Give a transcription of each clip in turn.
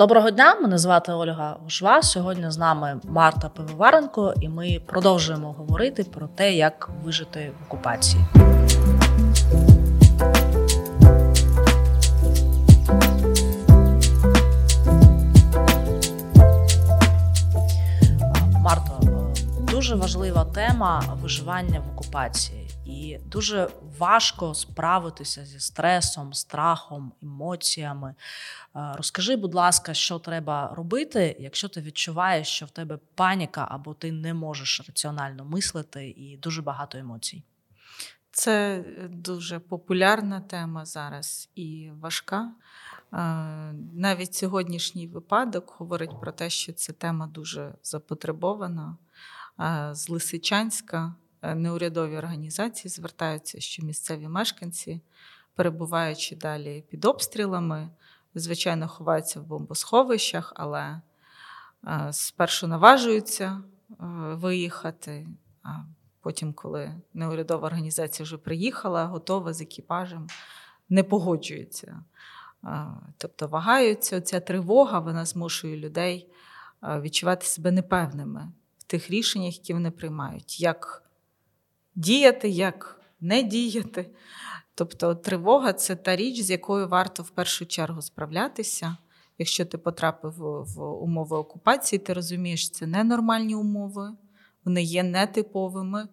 Доброго дня, мене звати Ольга Гушва. Сьогодні з нами Марта Пивоваренко, і ми продовжуємо говорити про те, як вижити в окупації. Марто, дуже важлива тема виживання в окупації, і дуже важко справитися зі стресом, страхом, емоціями. Е, розкажи, будь ласка, що треба робити, якщо ти відчуваєш, що в тебе паніка або ти не можеш раціонально мислити і дуже багато емоцій. Це дуже популярна тема зараз і важка. Е, навіть сьогоднішній випадок говорить про те, що ця тема дуже запотребована. Е, з Лисичанська неурядові організації звертаються, що місцеві мешканці, перебуваючи далі під обстрілами, звичайно, ховаються в бомбосховищах, але е, спершу наважуються е, виїхати. А потім, коли неурядова організація вже приїхала, готова з екіпажем, не погоджуються. Е, тобто вагаються, ця тривога вона змушує людей відчувати себе непевними в тих рішеннях, які вони приймають, як діяти, як не діяти. Тобто тривога це та річ, з якою варто в першу чергу справлятися. Якщо ти потрапив в умови окупації, ти розумієш, це ненормальні умови, вони є нетиповими,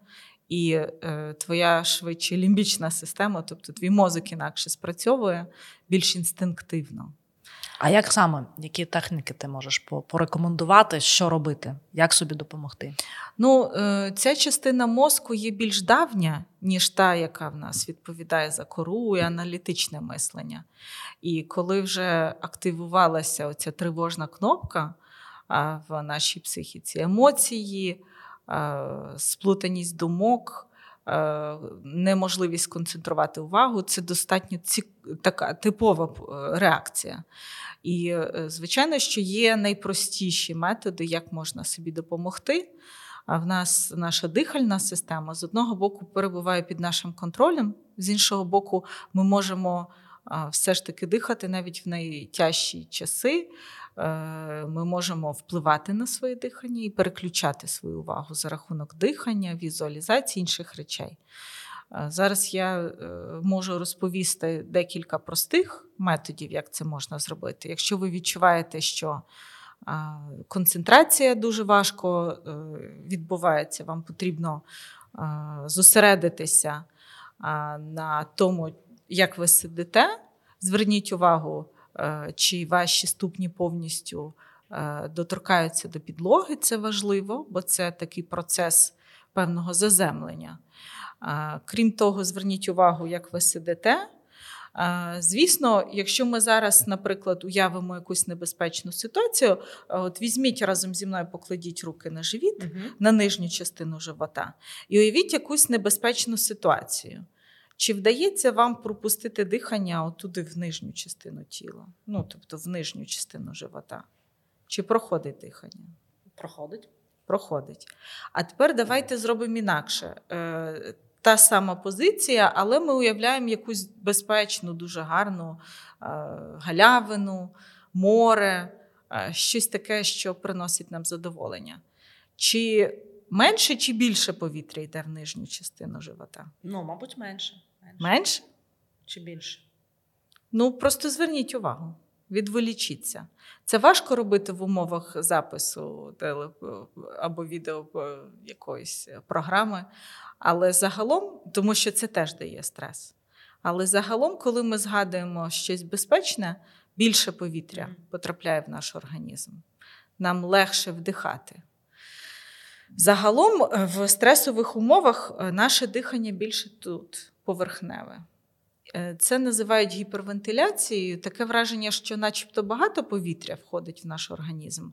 і е, твоя швидше лімбічна система, тобто твій мозок інакше спрацьовує більш інстинктивно. А як саме, які техніки ти можеш порекомендувати, що робити, як собі допомогти? Ну, е, ця частина мозку є більш давня, ніж та, яка в нас відповідає за кору і аналітичне мислення. І коли вже активувалася оця тривожна кнопка в нашій психіці, емоції, сплутаність думок. Е, неможливість сконцентрувати увагу це достатньо ці... така типова е, реакція. І, е, звичайно, що є найпростіші методи, як можна собі допомогти. А в нас наша дихальна система з одного боку перебуває під нашим контролем, з іншого боку, ми можемо все ж таки дихати навіть в найтяжчі часи. Е, ми можемо впливати на своє дихання і переключати свою увагу за рахунок дихання, візуалізації інших речей. Е, зараз я е, можу розповісти декілька простих методів, як це можна зробити. Якщо ви відчуваєте, що концентрація дуже важко відбувається, вам потрібно зосередитися на тому, як ви сидите, зверніть увагу, чи ваші ступні повністю доторкаються до підлоги, це важливо, бо це такий процес певного заземлення. Крім того, зверніть увагу, як ви сидите. Звісно, якщо ми зараз, наприклад, уявимо якусь небезпечну ситуацію, от візьміть разом зі мною, покладіть руки на живіт, угу. на нижню частину живота, і уявіть якусь небезпечну ситуацію. Чи вдається вам пропустити дихання отуди в нижню частину тіла? Ну, тобто в нижню частину живота? Чи проходить дихання? Проходить. Проходить. А тепер давайте зробимо інакше. Е, та сама позиція, але ми уявляємо якусь безпечну, дуже гарну е, галявину, море, е, щось таке, що приносить нам задоволення. Чи менше чи більше повітря йде в нижню частину живота? Ну, мабуть, менше. Менше? Менше? Чи більше? Ну, просто зверніть увагу, відволічіться. Це важко робити в умовах запису теле або відео якоїсь програми. Але загалом, тому що це теж дає стрес. Але загалом, коли ми згадуємо щось безпечне, більше повітря потрапляє в наш організм. Нам легше вдихати. Загалом е, в стресових умовах е, наше дихання більше тут поверхневе. Е, це називають гіпервентиляцією. Таке враження, що, начебто, багато повітря входить в наш організм.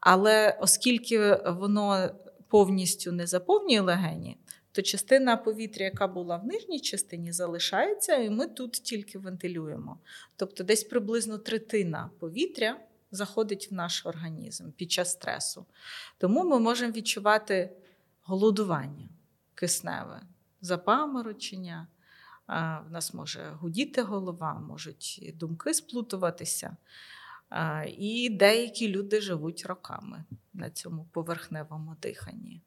Але оскільки воно повністю не заповнює легені, то частина повітря, яка була в нижній частині, залишається, і ми тут тільки вентилюємо. Тобто, десь приблизно третина повітря заходить в наш організм під час стресу. Тому ми можемо відчувати голодування кисневе, запаморочення. В нас може гудіти голова, можуть думки сплутуватися. І деякі люди живуть роками на цьому поверхневому диханні.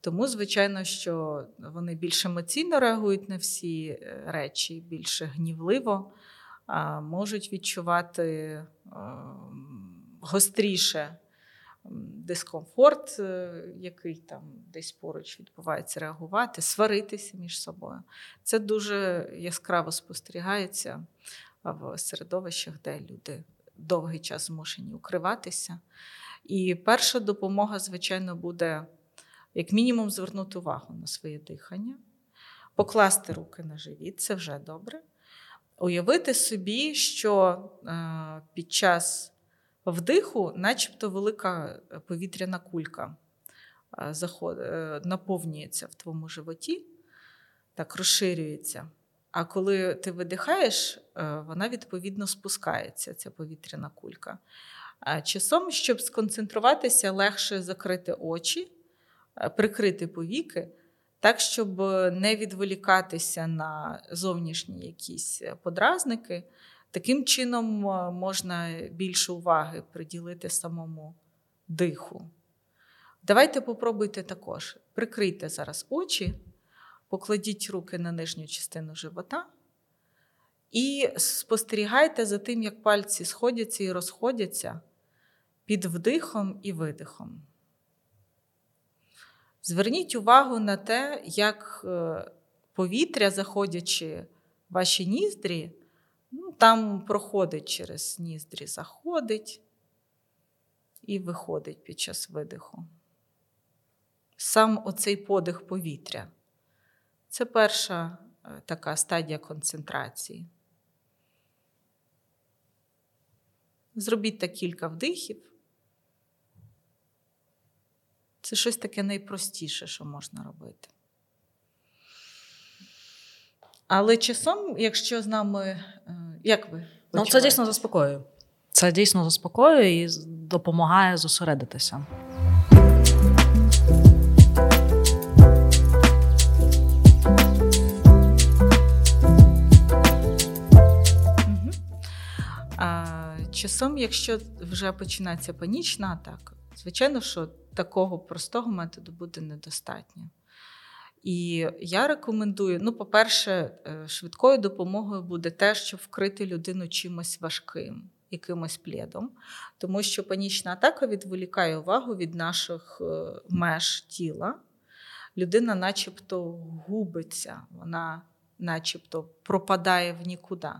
Тому, звичайно, що вони більш емоційно реагують на всі е, речі, більше гнівливо, можуть відчувати гостріше дискомфорт, е, який там десь поруч відбувається, реагувати, сваритися між собою. Це дуже яскраво спостерігається в середовищах, де люди довгий час змушені укриватися. І перша допомога, звичайно, буде як мінімум звернути увагу на своє дихання, покласти руки на живіт, це вже добре. Уявити собі, що е, під час вдиху, начебто велика повітряна кулька е, е, наповнюється в твоєму животі, так розширюється. А коли ти видихаєш, вона відповідно спускається, ця повітряна кулька. Часом, щоб сконцентруватися, легше закрити очі, прикрити повіки, так, щоб не відволікатися на зовнішні якісь подразники. Таким чином можна більше уваги приділити самому диху. Давайте попробуйте також. Прикрийте зараз очі, покладіть руки на нижню частину живота і спостерігайте за тим, як пальці сходяться і розходяться під вдихом і видихом. Зверніть увагу на те, як е, повітря, заходячи в ваші ніздрі, ну, там проходить через ніздрі, заходить і виходить під час видиху. Сам оцей подих повітря. Це перша е, така стадія концентрації. Зробіть так кілька вдихів. Це щось таке найпростіше, що можна робити. Але часом, якщо з нами, е, як ви? Ну, це дійсно заспокоює. Це дійсно заспокоює і допомагає зосередитися. Часом, якщо вже починається панічна атака, звичайно, що такого простого методу буде недостатньо. І я рекомендую: ну, по-перше, е, швидкою допомогою буде те, щоб вкрити людину чимось важким, якимось плідом, тому що панічна атака відволікає увагу від наших е, меж тіла. Людина, начебто, губиться, вона, начебто, пропадає в нікуди.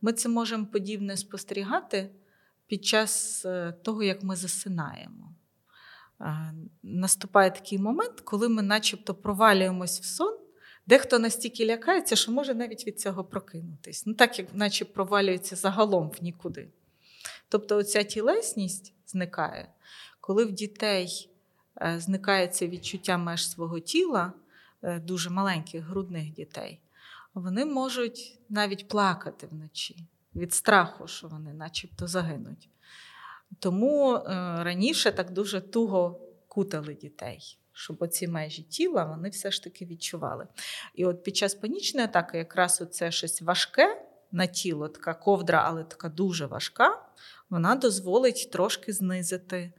Ми це можемо подібне спостерігати під час е, того, як ми засинаємо наступає такий момент, коли ми начебто провалюємось в сон. Дехто настільки лякається, що може навіть від цього прокинутись. Ну, так як наче провалюється загалом в нікуди. Тобто, оця тілесність зникає, коли в дітей е, зникає це відчуття меж свого тіла, е, дуже маленьких грудних дітей, вони можуть навіть плакати вночі від страху, що вони начебто загинуть. Тому е, раніше так дуже туго кутали дітей, щоб оці межі тіла вони все ж таки відчували. І от під час панічної атаки, якраз оце щось важке на тіло, така ковдра, але така дуже важка, вона дозволить трошки знизити.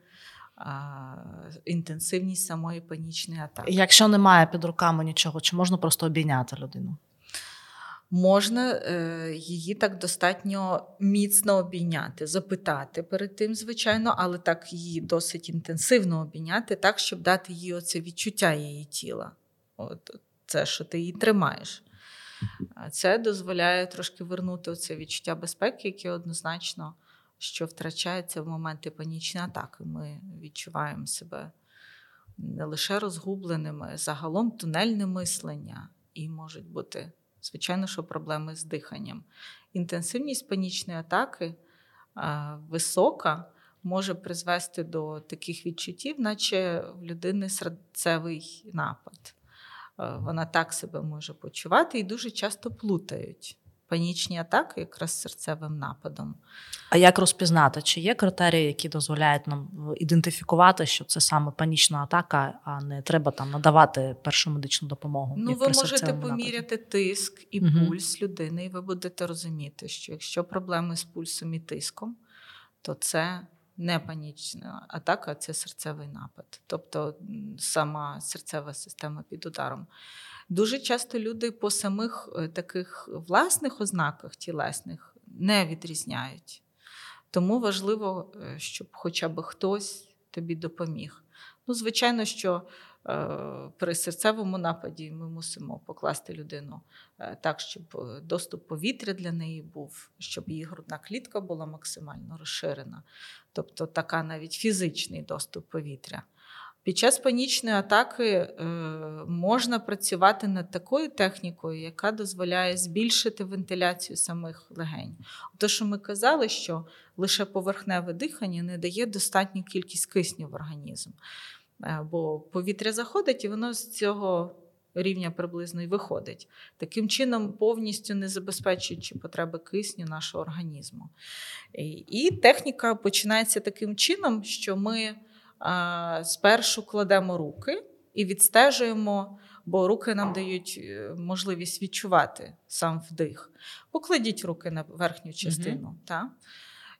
Інтенсивність самої панічної атаки. Якщо немає під руками нічого, чи можна просто обійняти людину? Можна е, її так достатньо міцно обійняти, запитати перед тим, звичайно, але так її досить інтенсивно обійняти, так, щоб дати їй оце відчуття її тіла. От Це, що ти її тримаєш. Це дозволяє трошки вернути оце відчуття безпеки, яке однозначно що втрачається в моменти панічної атаки. Ми відчуваємо себе не лише розгубленими, загалом тунельне мислення і можуть бути звичайно, що проблеми з диханням. Інтенсивність панічної атаки висока, може призвести до таких відчуттів, наче в людини серцевий напад. Вона так себе може почувати і дуже часто плутають панічні атаки якраз серцевим нападом. А як розпізнати, чи є критерії, які дозволяють нам ідентифікувати, що це саме панічна атака, а не треба там надавати першу медичну допомогу? Ну, ви можете поміряти нападі. тиск і угу. пульс людини, і ви будете розуміти, що якщо проблеми з пульсом і тиском, то це не панічна атака, це серцевий напад, тобто сама серцева система під ударом. Дуже часто люди по самих е, таких власних ознаках тілесних не відрізняють. Тому важливо, е, щоб хоча б хтось тобі допоміг. Ну, звичайно, що е, при серцевому нападі ми мусимо покласти людину так, щоб доступ повітря для неї був, щоб її грудна клітка була максимально розширена, тобто така навіть фізичний доступ повітря. Під час панічної атаки е, можна працювати над такою технікою, яка дозволяє збільшити вентиляцію самих легень. То, що ми казали, що лише поверхневе дихання не дає достатню кількість кисню в організм, е, бо повітря заходить і воно з цього рівня приблизно і виходить. Таким чином, повністю не забезпечуючи потреби кисню нашого організму. І техніка починається таким чином, що ми спершу кладемо руки і відстежуємо, бо руки нам дають е, можливість відчувати сам вдих. Покладіть руки на верхню частину. Угу. Та?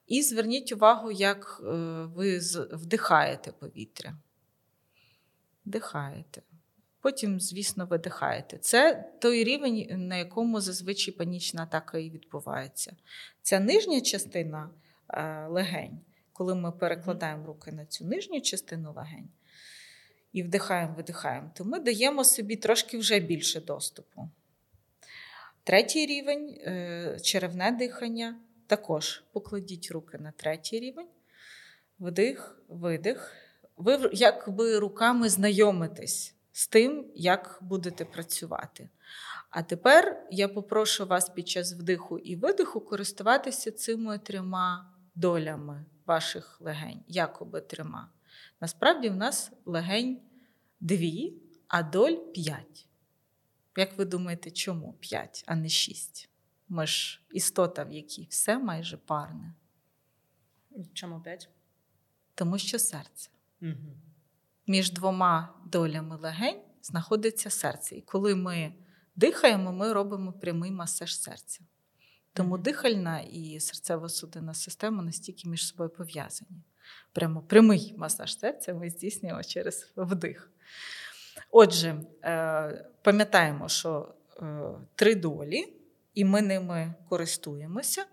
І зверніть увагу, як е, ви вдихаєте повітря. Вдихаєте. Потім, звісно, видихаєте. Це той рівень, на якому зазвичай панічна атака і відбувається. Ця нижня частина е, легень коли ми перекладаємо руки на цю нижню частину легень і вдихаємо, видихаємо, то ми даємо собі трошки вже більше доступу. Третій рівень е, черевне дихання. Також покладіть руки на третій рівень, вдих, видих. Ви якби руками знайомитесь з тим, як будете працювати. А тепер я попрошу вас під час вдиху і видиху користуватися цими трьома долями ваших легень, якоби трьома. Насправді, в нас легень дві, а доль п'ять. Як ви думаєте, чому п'ять, а не шість? Ми ж істота, в якій все майже парне. Чому п'ять? Тому що серце. Угу. Між двома долями легень знаходиться серце. І коли ми дихаємо, ми робимо прямий масаж серця. Тому дихальна і серцево-судинна система настільки між собою пов'язані. Прямо прямий масаж серця ми здійснюємо через вдих. Отже, е, пам'ятаємо, що е, три долі, і ми ними користуємося.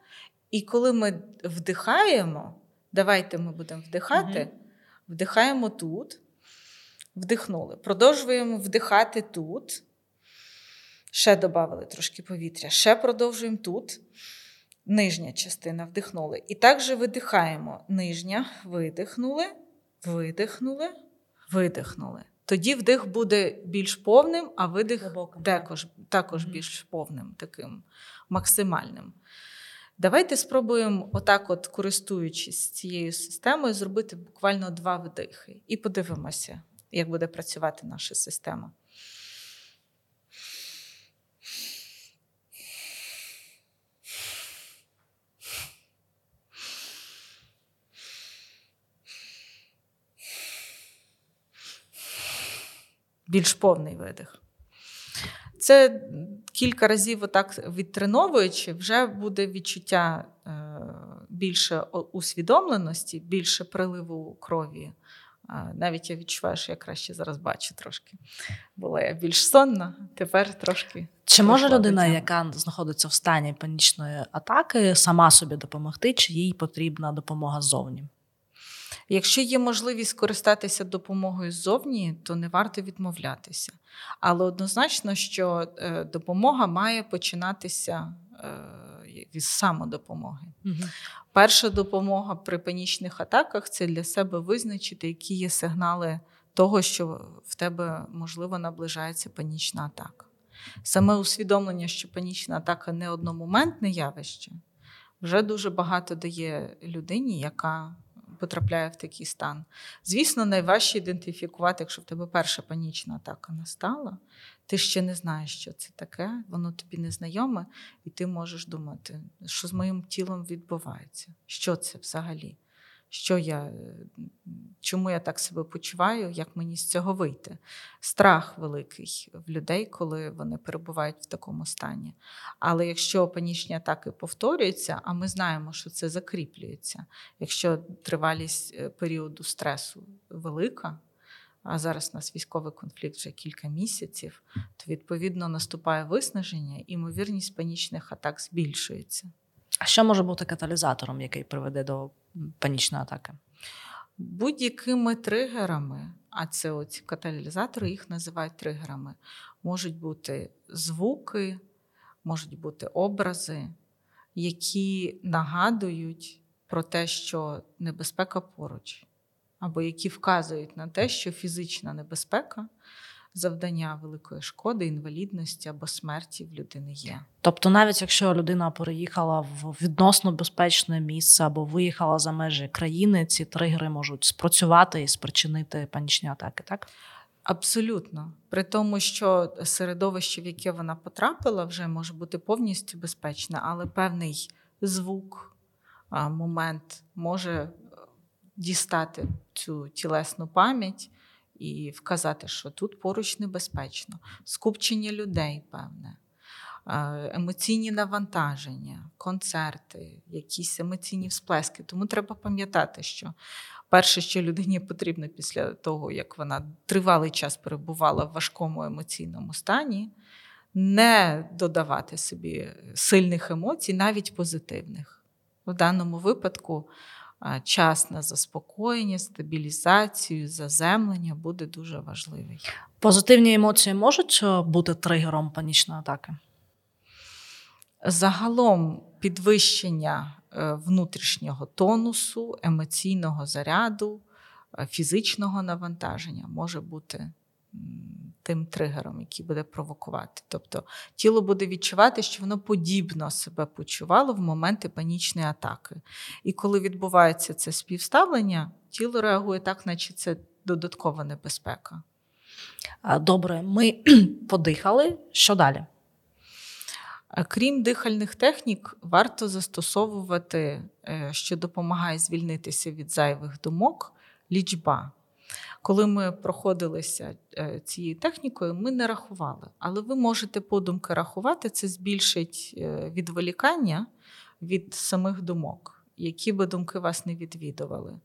І коли ми вдихаємо, давайте ми будемо вдихати, угу. вдихаємо тут, вдихнули. Продовжуємо вдихати тут. Ще додали трошки повітря. Ще продовжуємо тут. Нижня частина вдихнули. І також видихаємо. Нижня, видихнули, видихнули, видихнули. Тоді вдих буде більш повним, а видих Глибоким, також також mm-hmm. більш повним, таким максимальним. Давайте спробуємо, отак, от, користуючись цією системою, зробити буквально два вдихи. І подивимося, як буде працювати наша система. Більш повний видих. Це кілька разів отак відтреновуючи, вже буде відчуття е, більше усвідомленості, більше приливу крові. Навіть я відчуваю, що я краще зараз бачу трошки. Була я більш сонна, тепер трошки. Чи може людина, яка знаходиться в стані панічної атаки, сама собі допомогти, чи їй потрібна допомога ззовні? Якщо є можливість скористатися допомогою ззовні, то не варто відмовлятися. Але однозначно, що е, допомога має починатися від е, самодопомоги. Угу. Перша допомога при панічних атаках це для себе визначити, які є сигнали того, що в тебе можливо наближається панічна атака. Саме усвідомлення, що панічна атака не одномоментне явище, вже дуже багато дає людині, яка потрапляє в такий стан. Звісно, найважче ідентифікувати, якщо в тебе перша панічна атака настала, ти ще не знаєш, що це таке, воно тобі незнайоме, і ти можеш думати, що з моїм тілом відбувається, що це взагалі. Що я, Чому я так себе почуваю, як мені з цього вийти? Страх великий в людей, коли вони перебувають в такому стані. Але якщо панічні атаки повторюються, а ми знаємо, що це закріплюється, якщо тривалість е, періоду стресу велика, а зараз у нас військовий конфлікт вже кілька місяців, то відповідно наступає виснаження, і ймовірність панічних атак збільшується. Що може бути каталізатором, який приведе до панічної атаки? Будь-якими тригерами, а це оці каталізатори, їх називають тригерами, можуть бути звуки, можуть бути образи, які нагадують про те, що небезпека поруч, або які вказують на те, що фізична небезпека завдання великої шкоди, інвалідності або смерті в людини є. Тобто, навіть якщо людина переїхала в відносно безпечне місце або виїхала за межі країни, ці тригери можуть спрацювати і спричинити панічні атаки, так? Абсолютно, при тому, що середовище, в яке вона потрапила, вже може бути повністю безпечне, але певний звук, момент може е, дістати цю тілесну пам'ять і вказати, що тут поруч небезпечно, скупчення людей, певне, емоційні навантаження, концерти, якісь емоційні всплески. Тому треба пам'ятати, що перше, що людині потрібно після того, як вона тривалий час перебувала в важкому емоційному стані, не додавати собі сильних емоцій, навіть позитивних. В даному випадку час на заспокоєння, стабілізацію, заземлення буде дуже важливий. Позитивні емоції можуть е, бути тригером панічної атаки? Загалом підвищення е, внутрішнього тонусу, емоційного заряду, е, фізичного навантаження може бути тим тригером, який буде провокувати. Тобто тіло буде відчувати, що воно подібно себе почувало в моменти панічної атаки. І коли відбувається це співставлення, тіло реагує так, наче це додаткова небезпека. Добре, ми подихали. Що далі? Крім дихальних технік, варто застосовувати, е, що допомагає звільнитися від зайвих думок, лічба. Коли ми проходилися е, цією технікою, ми не рахували. Але ви можете подумки рахувати, це збільшить е, відволікання від самих думок, які би думки вас не відвідували.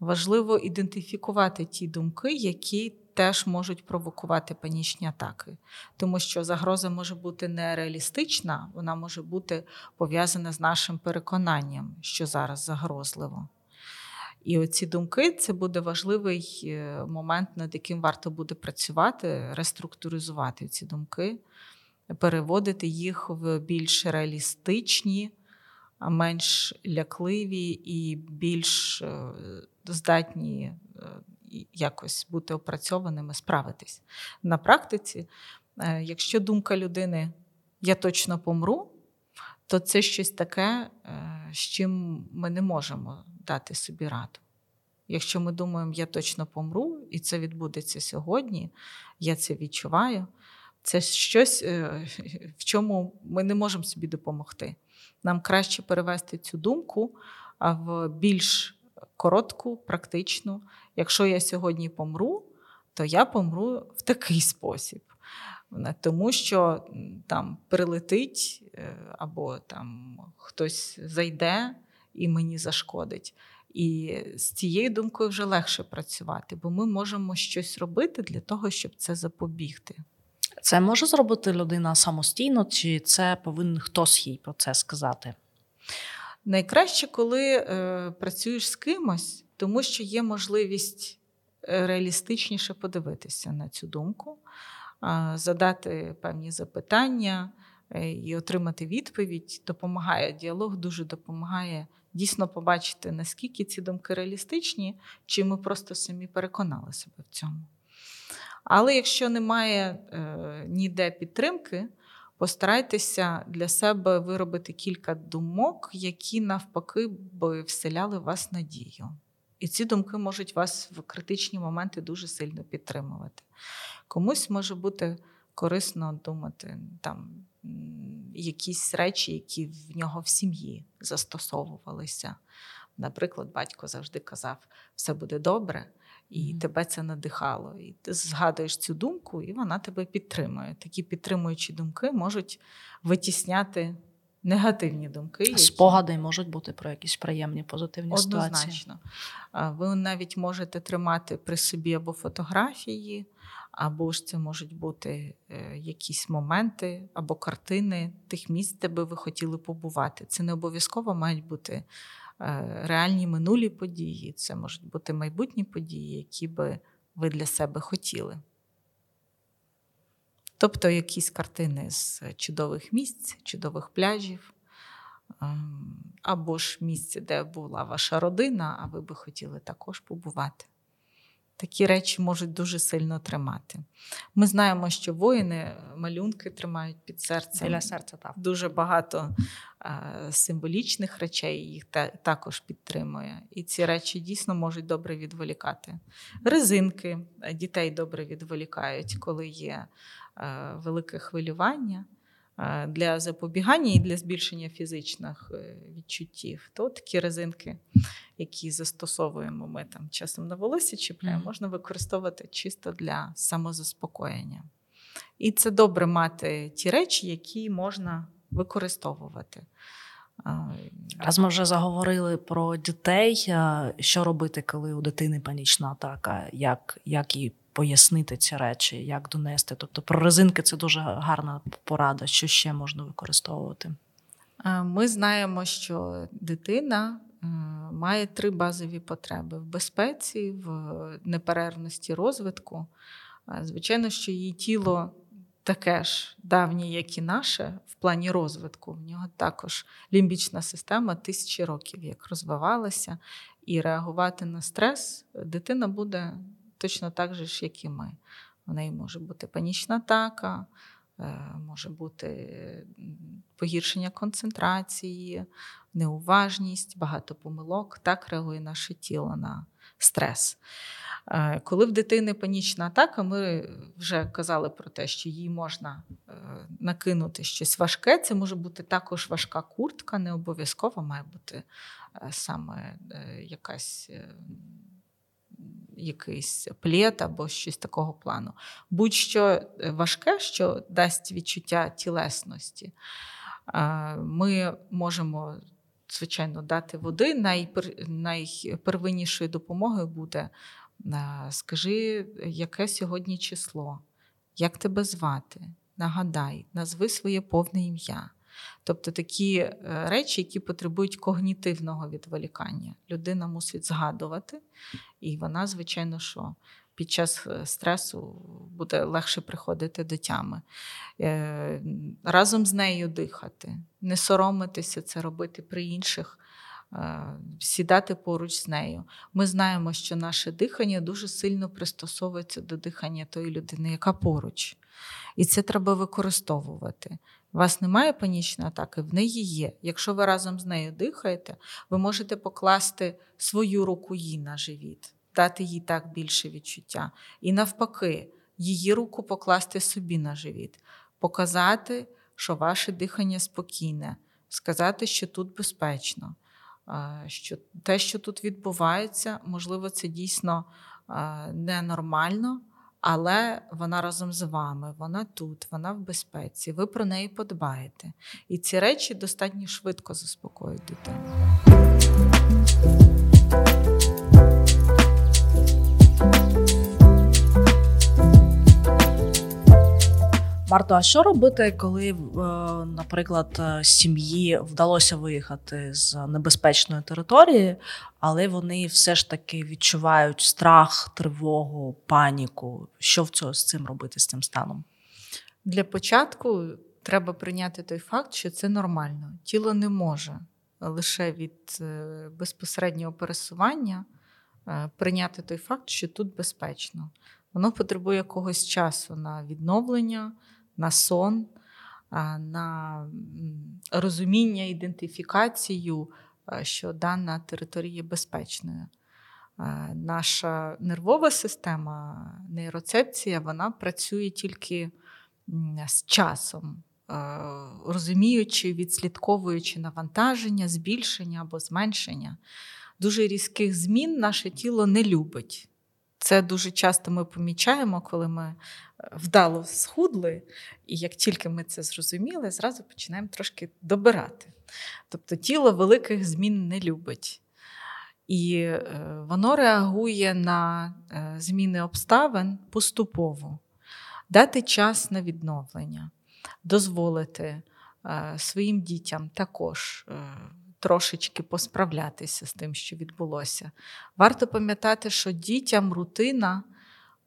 Важливо ідентифікувати ті думки, які теж можуть провокувати панічні атаки, тому що загроза може бути нереалістична, вона може бути пов'язана з нашим переконанням, що зараз загрозливо. І оці думки це буде важливий е, момент, над яким варто буде працювати, реструктуризувати ці думки, переводити їх в більш реалістичні, менш лякливі і більш е, здатні е, якось бути опрацьованими, справитись. На практиці, якщо думка людини я точно помру, то це щось таке, з чим ми не можемо дати собі раду. Якщо ми думаємо, я точно помру, і це відбудеться сьогодні, я це відчуваю, це щось, е, в чому ми не можемо собі допомогти. Нам краще перевести цю думку в більш коротку, практичну. Якщо я сьогодні помру, то я помру в такий спосіб. Тому що там прилетить е, або там хтось зайде і мені зашкодить. І з цією думкою вже легше працювати, бо ми можемо щось робити для того, щоб це запобігти. Це може зробити людина самостійно, чи це повинен хтось їй про це сказати? Найкраще, коли е, працюєш з кимось, тому що є можливість е, реалістичніше подивитися на цю думку, задати певні запитання е, і отримати відповідь. Допомагає діалог, дуже допомагає дійсно побачити, наскільки ці думки реалістичні, чи ми просто самі переконали себе в цьому. Але якщо немає е, ніде підтримки, постарайтеся для себе виробити кілька думок, які навпаки би вселяли вас надію. І ці думки можуть вас в критичні моменти дуже сильно підтримувати. Комусь може бути корисно думати там якісь речі, які в нього в сім'ї застосовувалися. Наприклад, батько завжди казав, все буде добре, і mm-hmm. тебе це надихало. І ти згадуєш цю думку, і вона тебе підтримує. Такі підтримуючі думки можуть витісняти негативні думки. Які... Спогади можуть бути про якісь приємні позитивні Однозначно. ситуації. Ви навіть можете тримати при собі або фотографії, або ж це можуть бути е, якісь моменти або картини тих місць, де би ви хотіли побувати. Це не обов'язково мають бути е, реальні минулі події, це можуть бути майбутні події, які би ви для себе хотіли. Тобто якісь картини з чудових місць, чудових пляжів, ем, або ж місце, де була ваша родина, а ви би хотіли також побувати. Такі речі можуть дуже сильно тримати. Ми знаємо, що воїни малюнки тримають під серцем. Біля серця так. Дуже багато а, символічних речей їх та, також підтримує. І ці речі дійсно можуть добре відволікати. Резинки дітей добре відволікають, коли є велике хвилювання. Для запобігання і для збільшення фізичних е, відчуттів, то такі резинки, які застосовуємо ми там часом на волосі чіпляємо, можна використовувати чисто для самозаспокоєння. І це добре мати ті речі, які можна використовувати. Раз ми вже заговорили про дітей, що робити, коли у дитини панічна атака, як як їй пояснити ці речі, як донести. Тобто про резинки це дуже гарна порада, що ще можна використовувати. Ми знаємо, що дитина має три базові потреби: в безпеці, в неперервності розвитку. Звичайно, що її тіло таке ж давнє, як і наше, в плані розвитку. В нього також лімбічна система тисячі років як розвивалася, і реагувати на стрес дитина буде точно так же, як і ми. У неї може бути панічна атака, е, може бути погіршення концентрації, неуважність, багато помилок. Так реагує наше тіло на стрес. Е, коли в дитини панічна атака, ми вже казали про те, що їй можна е, накинути щось важке. Це може бути також важка куртка, не обов'язково має бути саме якась якийсь плєт або щось такого плану. Будь-що е, важке, що дасть відчуття тілесності, ми можемо. Звичайно, дати води найпер... найпервиннішою допомогою буде. Скажи, яке сьогодні число, як тебе звати? Нагадай, назви своє повне ім'я. Тобто такі е, речі, які потребують когнітивного відволікання. Людина мусить згадувати, і вона, звичайно, що під час е, стресу буде легше приходити до тями. Е, разом з нею дихати, не соромитися це робити при інших. Сідати поруч з нею. Ми знаємо, що наше дихання дуже сильно пристосовується до дихання тої людини, яка поруч. І це треба використовувати. У вас немає панічної атаки, в неї є. Якщо ви разом з нею дихаєте, ви можете покласти свою руку їй на живіт, дати їй так більше відчуття. І навпаки, її руку покласти собі на живіт, показати, що ваше дихання спокійне, сказати, що тут безпечно, що те, що тут відбувається, можливо, це дійсно ненормально. Але вона разом з вами, вона тут, вона в безпеці, ви про неї подбаєте. І ці речі достатньо швидко заспокоюють дитину. Марто, а що робити, коли, е, наприклад, е, сім'ї вдалося виїхати з небезпечної території, але вони все ж таки відчувають страх, тривогу, паніку? Що в цього з цим робити з цим станом? Для початку треба прийняти той факт, що це нормально. Тіло не може лише від е, безпосереднього пересування прийняти той факт, що тут безпечно. Воно потребує якогось часу на відновлення, на сон, на розуміння, ідентифікацію, що дана територія є безпечною. Наша нервова система, нейроцепція, вона працює тільки з часом, розуміючи, відслідковуючи навантаження, збільшення або зменшення. дуже різких змін наше тіло не любить. Це дуже часто ми помічаємо, коли ми е, вдало схудли, і як тільки ми це зрозуміли, зразу починаємо трошки добирати. Тобто тіло великих змін не любить. І е, воно реагує на е, зміни обставин поступово, дати час на відновлення, дозволити своїм дітям також трошечки посправлятися з тим, що відбулося. Варто пам'ятати, що дітям рутина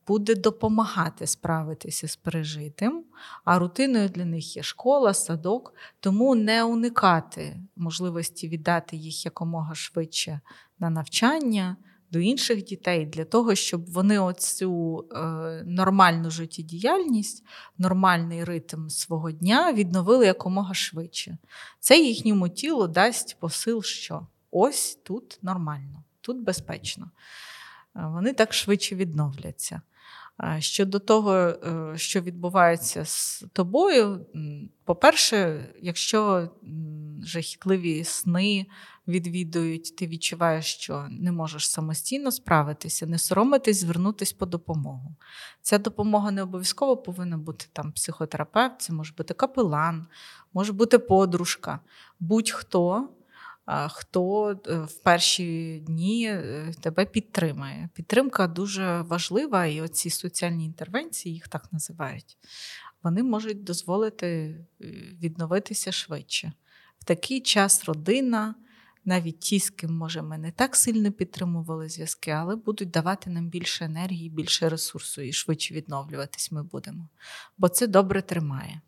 буде допомагати справитися з пережитим, а рутиною для них є школа, садок, тому не уникати можливості віддати їх якомога швидше на навчання до інших дітей для того, щоб вони оцю е, нормальну життєдіяльність, нормальний ритм свого дня відновили якомога швидше. Це їхньому тілу дасть посил, що ось тут нормально, тут безпечно. Е, вони так швидше відновляться. Щодо того, е, що відбувається з тобою, по-перше, якщо жахітливі сни відвідують, ти відчуваєш, що не можеш самостійно справитися, не соромитись, звернутися по допомогу. Ця допомога не обов'язково повинна бути там психотерапевт, це може бути капелан, може бути подружка, будь-хто хто е, в перші дні е, тебе підтримає. Підтримка дуже важлива, і оці соціальні інтервенції, їх так називають, вони можуть дозволити е, відновитися швидше. В такий час родина, навіть ті, з ким може ми не так сильно підтримували зв'язки, але будуть давати нам більше енергії, більше ресурсу і швидше відновлюватись ми будемо. Бо це добре тримає.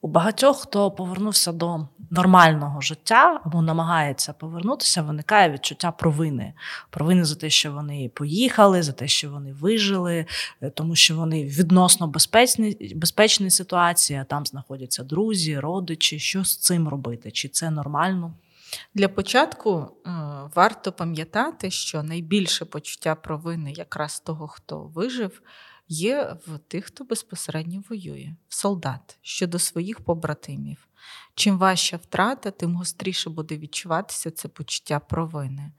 У багатьох, хто повернувся до нормального життя або намагається повернутися, виникає відчуття провини. Провини за те, що вони поїхали, за те, що вони вижили, е, тому що вони відносно безпечні безпечній ситуації, а там знаходяться друзі, родичі. Що з цим робити? Чи це нормально? Для початку е, варто пам'ятати, що найбільше почуття провини якраз того, хто вижив є в тих, хто безпосередньо воює, в солдат щодо своїх побратимів. Чим важча втрата, тим гостріше буде відчуватися це почуття провини.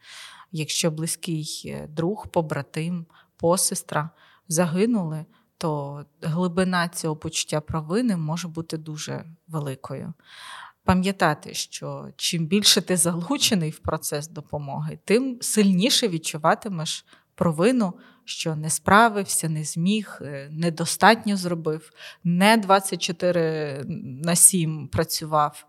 Якщо близький е, друг, побратим, посестра загинули, то глибина цього почуття провини може бути дуже великою. Пам'ятати, що чим більше ти залучений в процес допомоги, тим сильніше відчуватимеш провину що не справився, не зміг, е, недостатньо зробив, не 24 на 7 працював.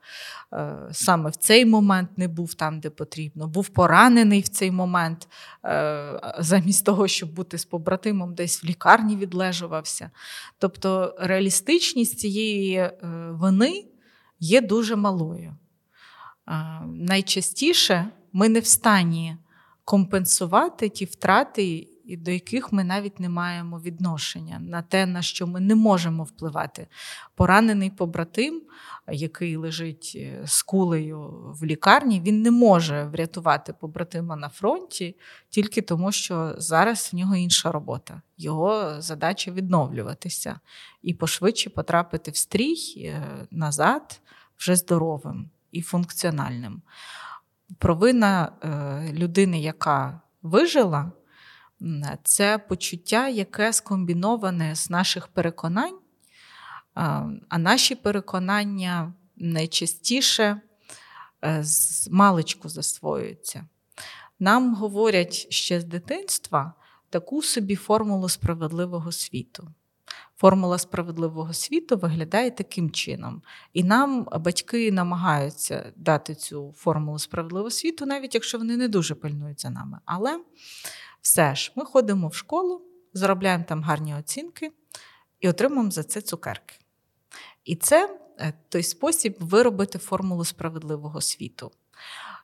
Е, саме в цей момент не був там, де потрібно, був поранений в цей момент, е, замість того, щоб бути з побратимом, десь в лікарні відлежувався. Тобто реалістичність цієї вини є дуже малою. Найчастіше ми не в стані компенсувати ті втрати, і до яких ми навіть не маємо відношення на те, на що ми не можемо впливати. Поранений побратим, який лежить е, з кулею в лікарні, він не може врятувати побратима на фронті тільки тому, що зараз в нього інша робота. Його задача відновлюватися і пошвидше потрапити в стрій е, назад вже здоровим і функціональним. Провина е, людини, яка вижила це почуття, яке скомбіноване з наших переконань, а наші переконання найчастіше е, з маличку засвоюються. Нам говорять ще з дитинства таку собі формулу справедливого світу. Формула справедливого світу виглядає таким чином. І нам батьки намагаються дати цю формулу справедливого світу, навіть якщо вони не дуже пильнують за нами. Але все ж, ми ходимо в школу, заробляємо там гарні оцінки і отримуємо за це цукерки. І це е, той спосіб виробити формулу справедливого світу.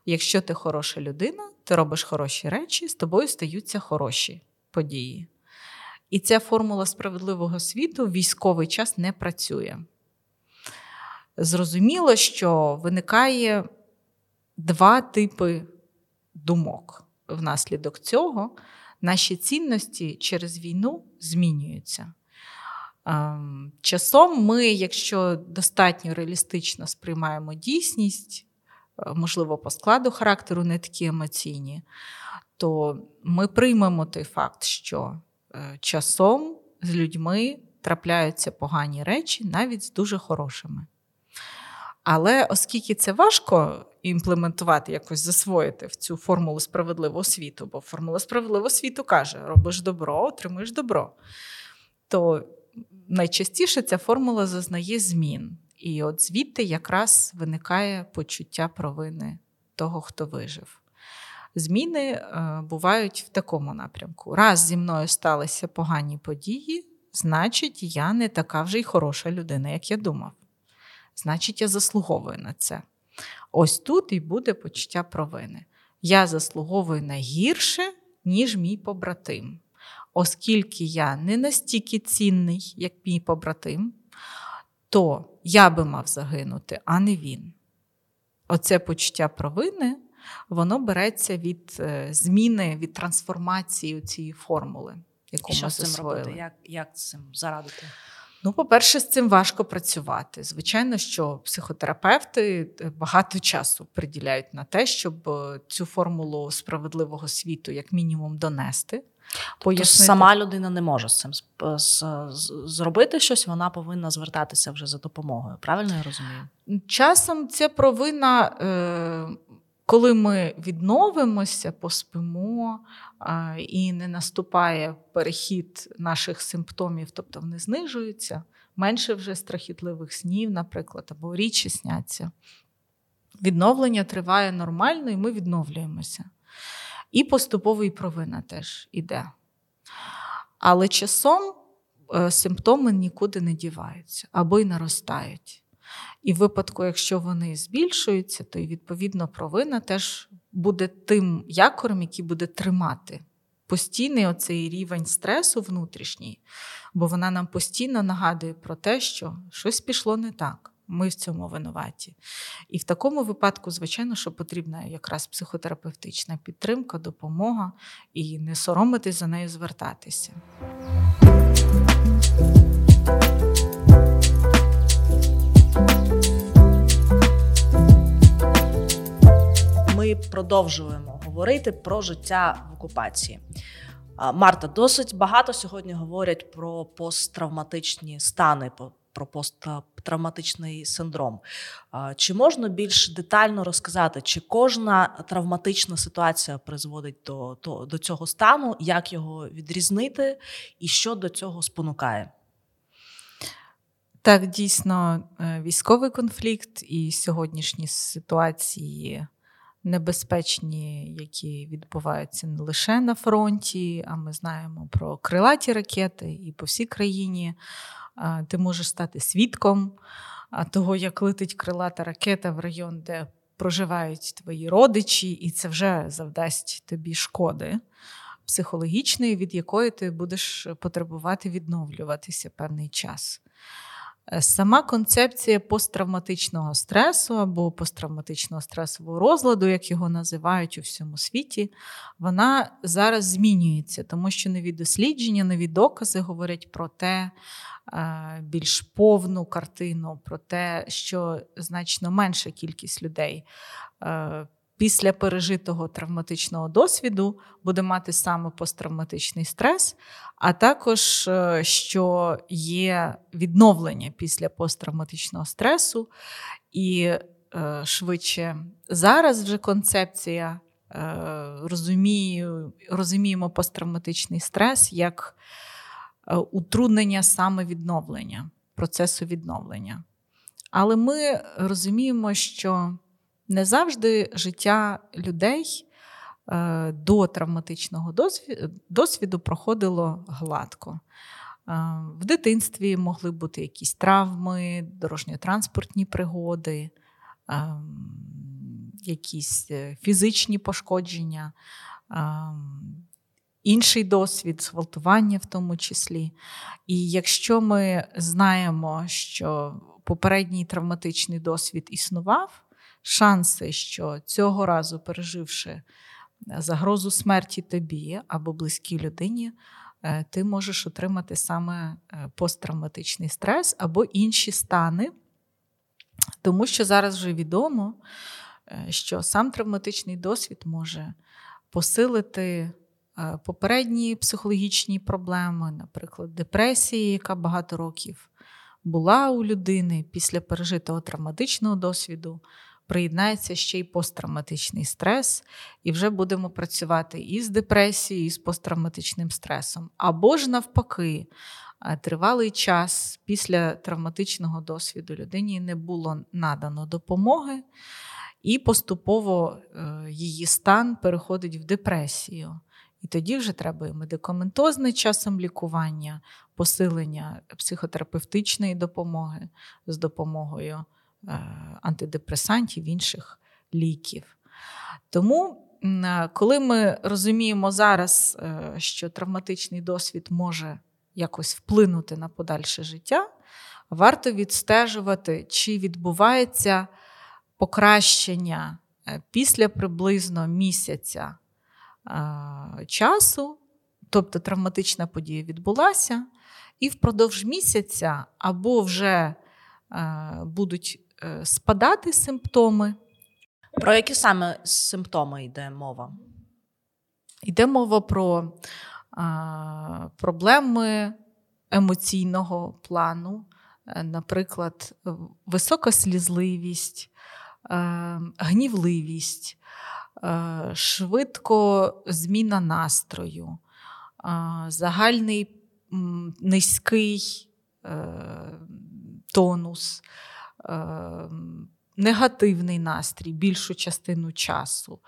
Якщо ти хороша людина, ти робиш хороші речі, з тобою стаються хороші події. І ця формула справедливого світу в військовий час не працює. Зрозуміло, що виникає два типи думок внаслідок цього наші цінності через війну змінюються. Ем, часом ми, якщо достатньо реалістично сприймаємо дійсність, можливо, по складу характеру не такі емоційні, то ми приймемо той факт, що е, часом з людьми трапляються погані речі, навіть з дуже хорошими. Але оскільки це важко імплементувати, якось засвоїти в цю формулу справедливого світу, бо формула справедливого світу каже: робиш добро, отримуєш добро, то найчастіше ця формула зазнає змін. І от звідти якраз виникає почуття провини того, хто вижив. Зміни е, бувають в такому напрямку. Раз зі мною сталися погані події, значить, я не така вже й хороша людина, як я думав. Значить, я заслуговую на це. Ось тут і буде почуття провини. Я заслуговую на гірше, ніж мій побратим. Оскільки я не настільки цінний, як мій побратим, то я би мав загинути, а не він. Оце почуття провини, воно береться від е, зміни, від трансформації цієї формули, яку І що з цим засвоїли. робити? Як, як цим зарадити? Ну, по-перше, з цим важко працювати. Звичайно, що психотерапевти е, багато часу приділяють на те, щоб е, цю формулу справедливого світу, як мінімум, донести. Тобто сама людина не може з цим зробити щось, вона повинна звертатися вже за допомогою. Правильно я розумію? Часом ця провина, е, коли ми відновимося, поспимо і не наступає перехід наших симптомів, тобто вони знижуються, менше вже страхітливих снів, наприклад, або річі сняться. Відновлення триває нормально, і ми відновлюємося. І поступовий провина теж іде. Але часом е, симптоми нікуди не діваються або й наростають. І в випадку, якщо вони збільшуються, то відповідно провина теж буде тим якором, який буде тримати постійний оцей рівень стресу внутрішній, бо вона нам постійно нагадує про те, що щось пішло не так. Ми в цьому винуваті. І в такому випадку, звичайно, що потрібна якраз психотерапевтична підтримка, допомога і не соромитись за нею звертатися. Продовжуємо говорити про життя в окупації. Марта, досить багато сьогодні говорять про посттравматичні стани, про посттравматичний синдром. Чи можна більш детально розказати, чи кожна травматична ситуація призводить до, до, до цього стану, як його відрізнити і що до цього спонукає? Так, дійсно, е, військовий конфлікт і сьогоднішні ситуації небезпечні, які відбуваються не лише на фронті, а ми знаємо про крилаті ракети і по всій країні. Ти можеш стати свідком того, як летить крилата ракета в район, де проживають твої родичі, і це вже завдасть тобі шкоди. Психологічної, від якої ти будеш потребувати відновлюватися певний час. Е, сама концепція посттравматичного стресу або посттравматичного стресового розладу, як його називають у всьому світі, вона зараз змінюється, тому що нові дослідження, нові докази говорять про те, е, більш повну картину, про те, що значно менша кількість людей е, після пережитого травматичного досвіду буде мати саме посттравматичний стрес, а також е, що є відновлення після посттравматичного стресу, і е, швидше зараз вже концепція е, розумію, розуміємо посттравматичний стрес як утруднення саме відновлення, процесу відновлення. Але ми розуміємо, що не завжди життя людей е, до травматичного досвіду проходило гладко. Е, в дитинстві могли бути якісь травми, дорожньо-транспортні пригоди, е, якісь фізичні пошкодження, інший досвід, зґвалтування в тому числі. І якщо ми знаємо, що попередній травматичний досвід існував, шанси, що цього разу, переживши е, загрозу смерті тобі або близькій людині, е, ти можеш отримати саме е, посттравматичний стрес або інші стани, тому що зараз вже відомо, що сам травматичний досвід може посилити попередні психологічні проблеми, наприклад, депресії, яка багато років була у людини після пережитого травматичного досвіду. Приєднається ще й посттравматичний стрес, і вже будемо працювати і з депресією, і з посттравматичним стресом. Або ж навпаки, тривалий час після травматичного досвіду людині не було надано допомоги, і поступово е, її стан переходить в депресію. І тоді вже треба і медикаментозне часом лікування, посилення психотерапевтичної допомоги з допомогою е, антидепресантів, інших ліків. Тому, е, коли ми розуміємо зараз, е, що травматичний досвід може якось вплинути на подальше життя, варто відстежувати, чи відбувається покращення після приблизно місяця часу, тобто травматична подія відбулася, і впродовж місяця або вже будуть е, спадати симптоми. Про які саме симптоми йде мова? Йде мова про а, проблеми емоційного плану, е, наприклад, висока слізливість, а, е, гнівливість, Е, швидко зміна настрою, е, загальний низький е, тонус, негативний настрій більшу частину часу,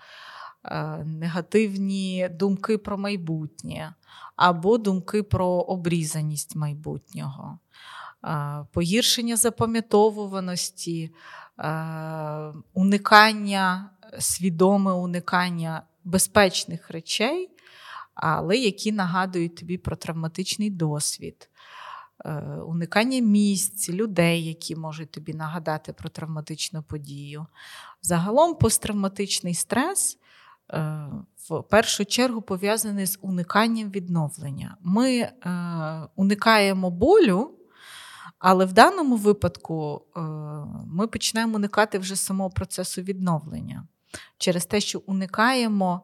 негативні думки про майбутнє або думки про обрізаність майбутнього. Погіршення запам'ятовуваності, уникання свідоме уникання безпечних речей, але які нагадують тобі про травматичний досвід, е, уникання місць, людей, які можуть тобі нагадати про травматичну подію. Загалом посттравматичний стрес. Е, в першу чергу пов'язаний з униканням відновлення. Ми е, уникаємо болю, але в даному випадку е, ми починаємо уникати вже самого процесу відновлення через те, що уникаємо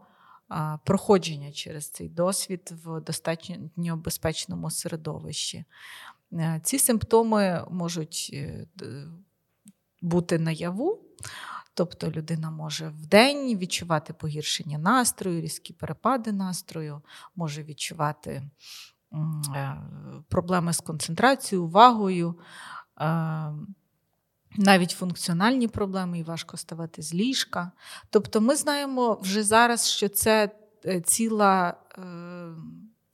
проходження через цей досвід в достатньо безпечному середовищі. Е, ці симптоми можуть е, бути наяву. Тобто людина може в день відчувати погіршення настрою, різкі перепади настрою, може відчувати е, проблеми з концентрацією, увагою, навіть функціональні проблеми, і важко ставати з ліжка. Тобто, ми знаємо вже зараз, що це е, ціла. Е,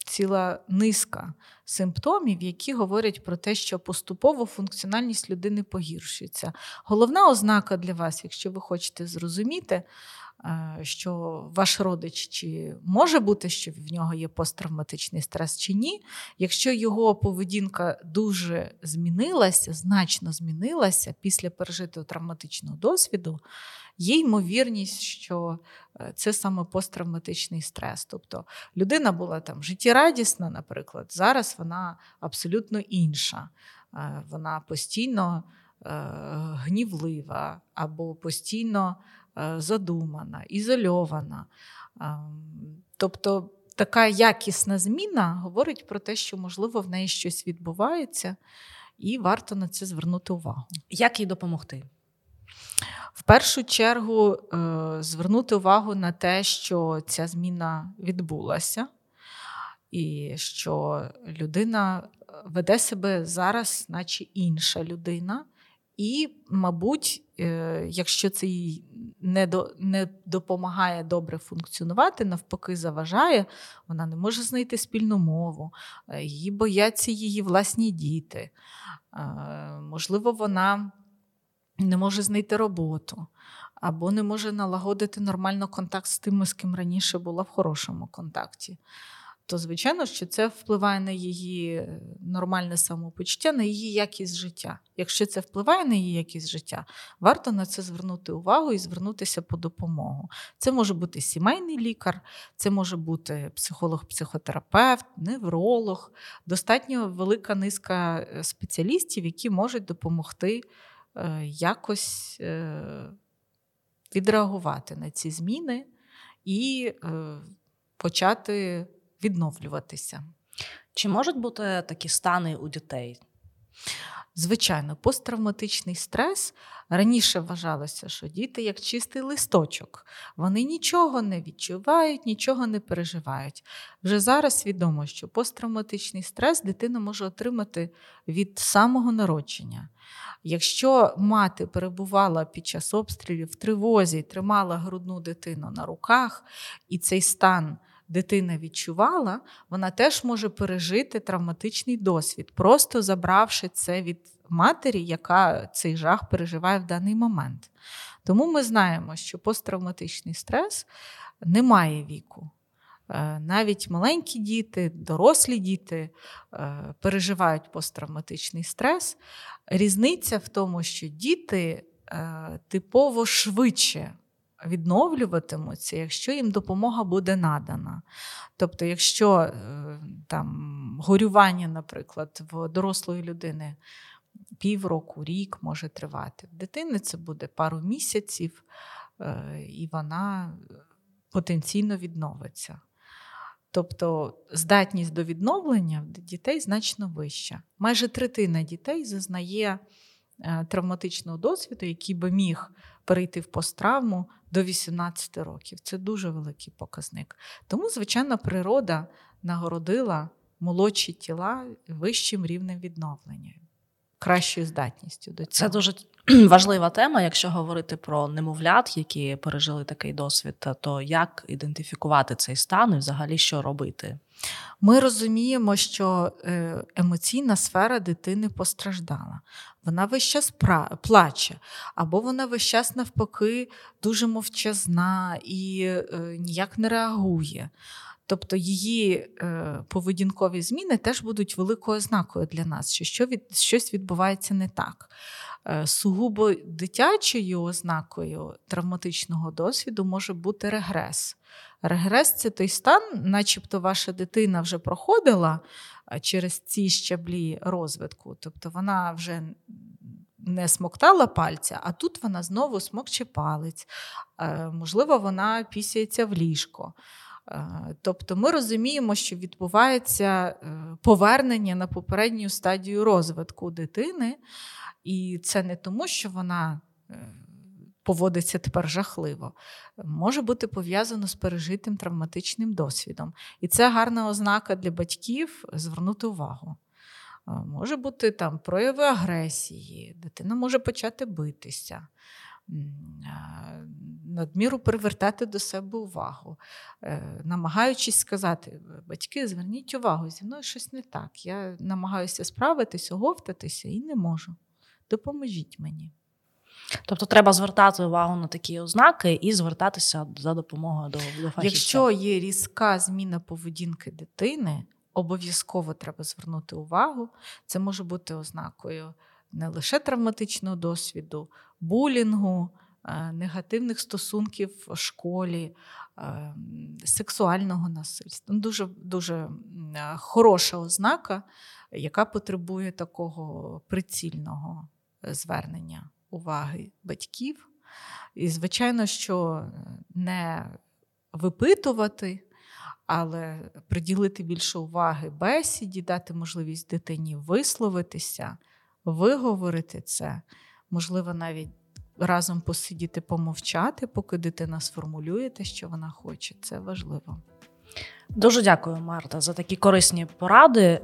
ціла низка симптомів, які говорять про те, що поступово функціональність людини погіршується. Головна ознака для вас, якщо ви хочете зрозуміти, що ваш родич чи може бути, що в нього є посттравматичний стрес чи ні. Якщо його поведінка дуже змінилася, значно змінилася після пережитого травматичного досвіду, є ймовірність, що е, це саме посттравматичний стрес. Тобто людина була там життєрадісна, наприклад, зараз вона абсолютно інша. Е, вона постійно гнівлива або постійно Е, задумана, ізольована. Тобто така якісна зміна говорить про те, що, можливо, в неї щось відбувається, і варто на це звернути увагу. Як їй допомогти? В першу чергу е, звернути увагу на те, що ця зміна відбулася, і що людина веде себе зараз, наче інша людина. І, мабуть, е, якщо це їй не до, не допомагає добре функціонувати, навпаки, заважає, вона не може знайти спільну мову, е, її бояться її власні діти. Е, можливо, вона не може знайти роботу, або не може налагодити нормально контакт з тими, з ким раніше була в хорошому контакті то звичайно, що це впливає на її нормальне самопочуття, на її якість життя. Якщо це впливає на її якість життя, варто на це звернути увагу і звернутися по допомогу. Це може бути сімейний лікар, це може бути психолог-психотерапевт, невролог, достатньо велика низка е, спеціалістів, які можуть допомогти е, якось. Е, відреагувати на ці зміни і е, почати відновлюватися. Чи можуть бути такі стани у дітей? Звичайно, посттравматичний стрес раніше вважалося, що діти як чистий листочок, вони нічого не відчувають, нічого не переживають. Вже зараз відомо, що посттравматичний стрес дитина може отримати від самого народження. Якщо мати перебувала під час обстрілів в тривозі, тримала грудну дитину на руках, і цей стан дитина відчувала, вона теж може пережити травматичний досвід, просто забравши це від матері, яка цей жах переживає в даний момент. Тому ми знаємо, що посттравматичний стрес не має віку. Е, навіть маленькі діти, дорослі діти е, переживають посттравматичний стрес. Різниця в тому, що діти е, типово швидше відновлюватимуться, якщо їм допомога буде надана. Тобто, якщо е, там горювання, наприклад, в дорослої людини півроку, рік може тривати, в дитини це буде пару місяців, е, і вона потенційно відновиться. Тобто здатність до відновлення дітей значно вища. Майже третина дітей зазнає е, травматичного досвіду, який би міг перейти в посттравму до 18 років. Це дуже великий показник. Тому, звичайно, природа нагородила молодші тіла вищим рівнем відновлення, кращою здатністю до цього. Це дуже важлива тема. Якщо говорити про немовлят, які пережили такий досвід, то як ідентифікувати цей стан і взагалі що робити? Ми розуміємо, що е, емоційна сфера дитини постраждала. Вона весь час плаче, або вона весь час навпаки дуже мовчазна і е, ніяк не реагує. Тобто її е, поведінкові зміни теж будуть великою ознакою для нас, що щось відбувається не так. Сугубо дитячою ознакою травматичного досвіду може бути регрес. Регрес це той стан, начебто ваша дитина вже проходила через ці щаблі розвитку. Тобто вона вже не смоктала пальця, а тут вона знову смокче палець. Е, можливо, вона пісяється в ліжко. Е, тобто ми розуміємо, що відбувається е, повернення на попередню стадію розвитку дитини, і це не тому, що вона поводиться тепер жахливо, може бути пов'язано з пережитим травматичним досвідом. І це гарна ознака для батьків звернути увагу. Може бути там прояви агресії, дитина може почати битися, надміру привертати до себе увагу, е, намагаючись сказати, батьки, зверніть увагу, зі мною щось не так. Я намагаюся справитись, оговтатися і не можу. Допоможіть мені. Тобто треба звертати увагу на такі ознаки і звертатися за допомогою до, до фахівця. Якщо є різка зміна поведінки дитини, обов'язково треба звернути увагу. Це може бути ознакою не лише травматичного досвіду, булінгу, е, негативних стосунків в школі, е, сексуального насильства. Дуже дуже хороша ознака, яка потребує такого прицільного звернення уваги батьків. І, звичайно, що не випитувати, але приділити більше уваги бесіді, дати можливість дитині висловитися, виговорити це, можливо, навіть разом посидіти, помовчати, поки дитина сформулює те, що вона хоче. Це важливо. Дуже дякую, Марта, за такі корисні поради. Е,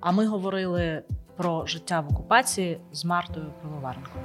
а ми говорили про життя в окупації з Мартою Пивоваренко.